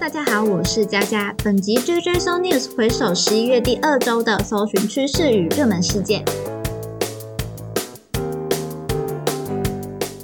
大家好，我是佳佳。本集 JJ So News 回首十一月第二周的搜寻趋势与热门事件。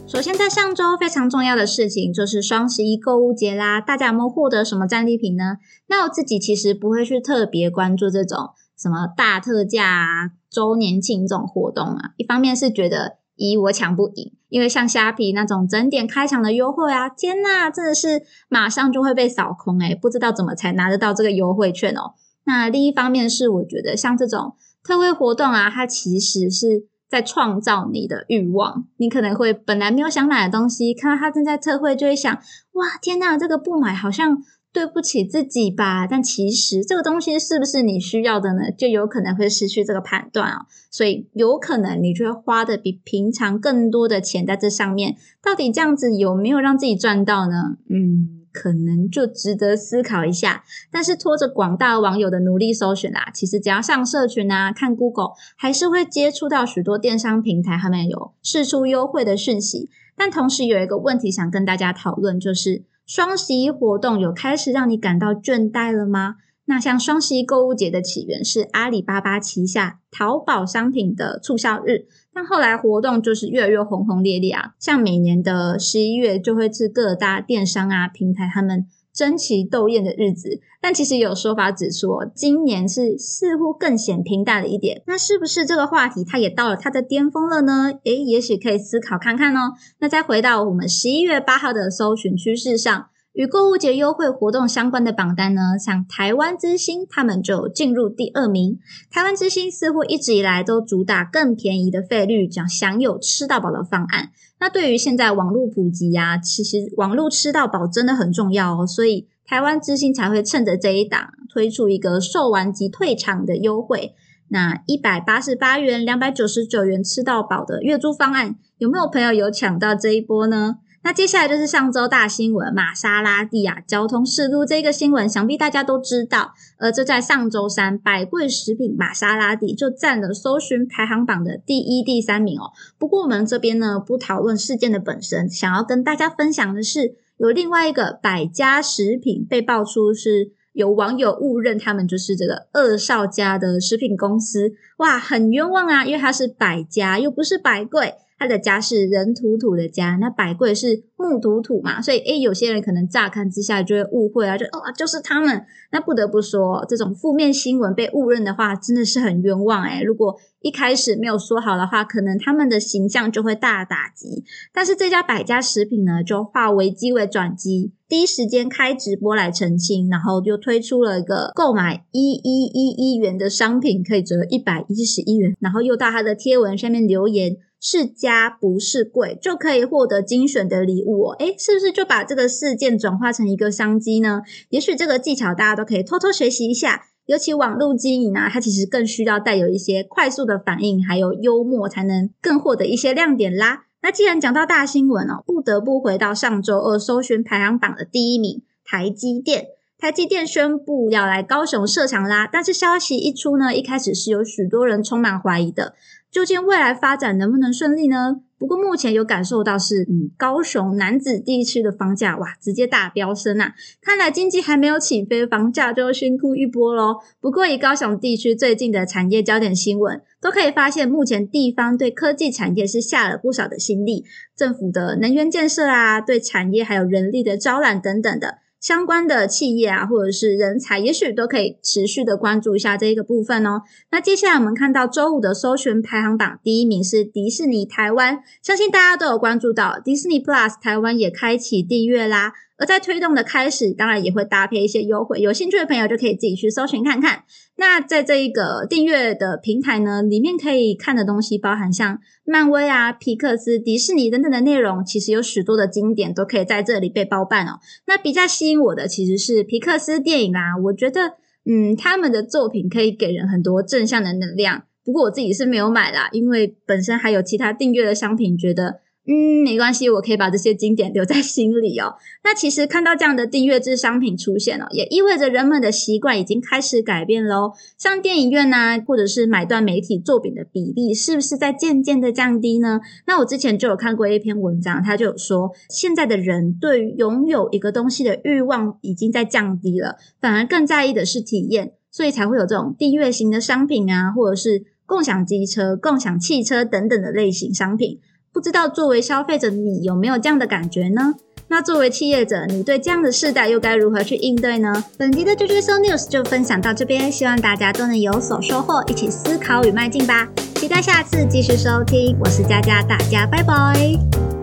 首先，在上周非常重要的事情就是双十一购物节啦，大家有没有获得什么战利品呢？那我自己其实不会去特别关注这种什么大特价啊、周年庆这种活动啊。一方面是觉得一我抢不赢，因为像虾皮那种整点开抢的优惠啊，天呐，真的是马上就会被扫空诶不知道怎么才拿得到这个优惠券哦。那另一方面是我觉得像这种特惠活动啊，它其实是。在创造你的欲望，你可能会本来没有想买的东西，看到它正在特惠，就会想：哇，天呐，这个不买好像对不起自己吧？但其实这个东西是不是你需要的呢？就有可能会失去这个判断哦。所以有可能你就会花的比平常更多的钱在这上面，到底这样子有没有让自己赚到呢？嗯。可能就值得思考一下，但是拖着广大网友的努力搜寻啦，其实只要上社群啊，看 Google，还是会接触到许多电商平台，他们有试出优惠的讯息。但同时有一个问题想跟大家讨论，就是双十一活动有开始让你感到倦怠了吗？那像双十一购物节的起源是阿里巴巴旗下淘宝商品的促销日，但后来活动就是越来越轰轰烈烈啊，像每年的十一月就会是各大电商啊平台他们争奇斗艳的日子，但其实有说法指出，今年是似乎更显平淡了一点，那是不是这个话题它也到了它的巅峰了呢？诶，也许可以思考看看哦。那再回到我们十一月八号的搜寻趋势上。与购物节优惠活动相关的榜单呢，像台湾之星，他们就进入第二名。台湾之星似乎一直以来都主打更便宜的费率，讲享有吃到饱的方案。那对于现在网络普及呀，其实网络吃到饱真的很重要哦，所以台湾之星才会趁着这一档推出一个售完即退场的优惠。那一百八十八元、两百九十九元吃到饱的月租方案，有没有朋友有抢到这一波呢？那接下来就是上周大新闻，玛莎拉蒂啊交通事故这个新闻，想必大家都知道。而这在上周三，百贵食品玛莎拉蒂就占了搜寻排行榜的第一、第三名哦。不过我们这边呢，不讨论事件的本身，想要跟大家分享的是，有另外一个百家食品被爆出是有网友误认他们就是这个二少家的食品公司，哇，很冤枉啊，因为它是百家，又不是百贵。他的家是人土土的家，那百贵是木土土嘛，所以诶，有些人可能乍看之下就会误会啊，就哦，就是他们。那不得不说，这种负面新闻被误认的话，真的是很冤枉诶如果一开始没有说好的话，可能他们的形象就会大打击。但是这家百家食品呢，就化危机为转机，第一时间开直播来澄清，然后就推出了一个购买一一一一元的商品可以折一百一十一元，然后又到他的贴文下面留言。是家不是贵，就可以获得精选的礼物哦。诶，是不是就把这个事件转化成一个商机呢？也许这个技巧大家都可以偷偷学习一下。尤其网络经营啊，它其实更需要带有一些快速的反应，还有幽默，才能更获得一些亮点啦。那既然讲到大新闻哦，不得不回到上周二搜寻排行榜的第一名——台积电。台积电宣布要来高雄设厂啦，但是消息一出呢，一开始是有许多人充满怀疑的。究竟未来发展能不能顺利呢？不过目前有感受到是，嗯，高雄南子地区的房价哇，直接大飙升啊！看来经济还没有起飞，房价就辛苦一波喽。不过以高雄地区最近的产业焦点新闻，都可以发现，目前地方对科技产业是下了不少的心力，政府的能源建设啊，对产业还有人力的招揽等等的。相关的企业啊，或者是人才，也许都可以持续的关注一下这一个部分哦。那接下来我们看到周五的搜寻排行榜，第一名是迪士尼台湾，相信大家都有关注到，迪士尼 Plus 台湾也开启订阅啦。而在推动的开始，当然也会搭配一些优惠，有兴趣的朋友就可以自己去搜寻看看。那在这一个订阅的平台呢，里面可以看的东西包含像漫威啊、皮克斯、迪士尼等等的内容，其实有许多的经典都可以在这里被包办哦。那比较吸引我的其实是皮克斯电影啦，我觉得嗯，他们的作品可以给人很多正向的能量。不过我自己是没有买啦，因为本身还有其他订阅的商品，觉得。嗯，没关系，我可以把这些经典留在心里哦。那其实看到这样的订阅制商品出现了，也意味着人们的习惯已经开始改变喽。像电影院呐，或者是买断媒体作品的比例，是不是在渐渐的降低呢？那我之前就有看过一篇文章，他就有说，现在的人对于拥有一个东西的欲望已经在降低了，反而更在意的是体验，所以才会有这种订阅型的商品啊，或者是共享机车、共享汽车等等的类型商品。不知道作为消费者你有没有这样的感觉呢？那作为企业者，你对这样的世代又该如何去应对呢？本集的 j u j u s o News 就分享到这边，希望大家都能有所收获，一起思考与迈进吧。期待下次继续收听，我是佳佳，大家拜拜。